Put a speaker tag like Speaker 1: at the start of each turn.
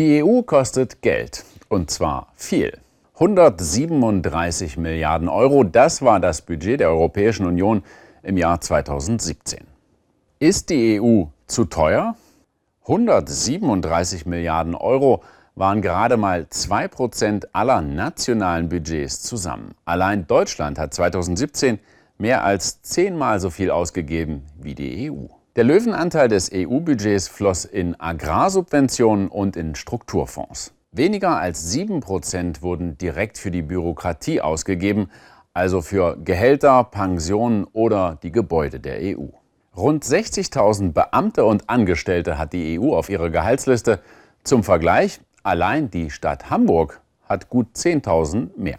Speaker 1: Die EU kostet Geld. Und zwar viel. 137 Milliarden Euro, das war das Budget der Europäischen Union im Jahr 2017. Ist die EU zu teuer? 137 Milliarden Euro waren gerade mal 2% aller nationalen Budgets zusammen. Allein Deutschland hat 2017 mehr als zehnmal so viel ausgegeben wie die EU. Der Löwenanteil des EU-Budgets floss in Agrarsubventionen und in Strukturfonds. Weniger als 7% wurden direkt für die Bürokratie ausgegeben, also für Gehälter, Pensionen oder die Gebäude der EU. Rund 60.000 Beamte und Angestellte hat die EU auf ihrer Gehaltsliste. Zum Vergleich, allein die Stadt Hamburg hat gut 10.000 mehr.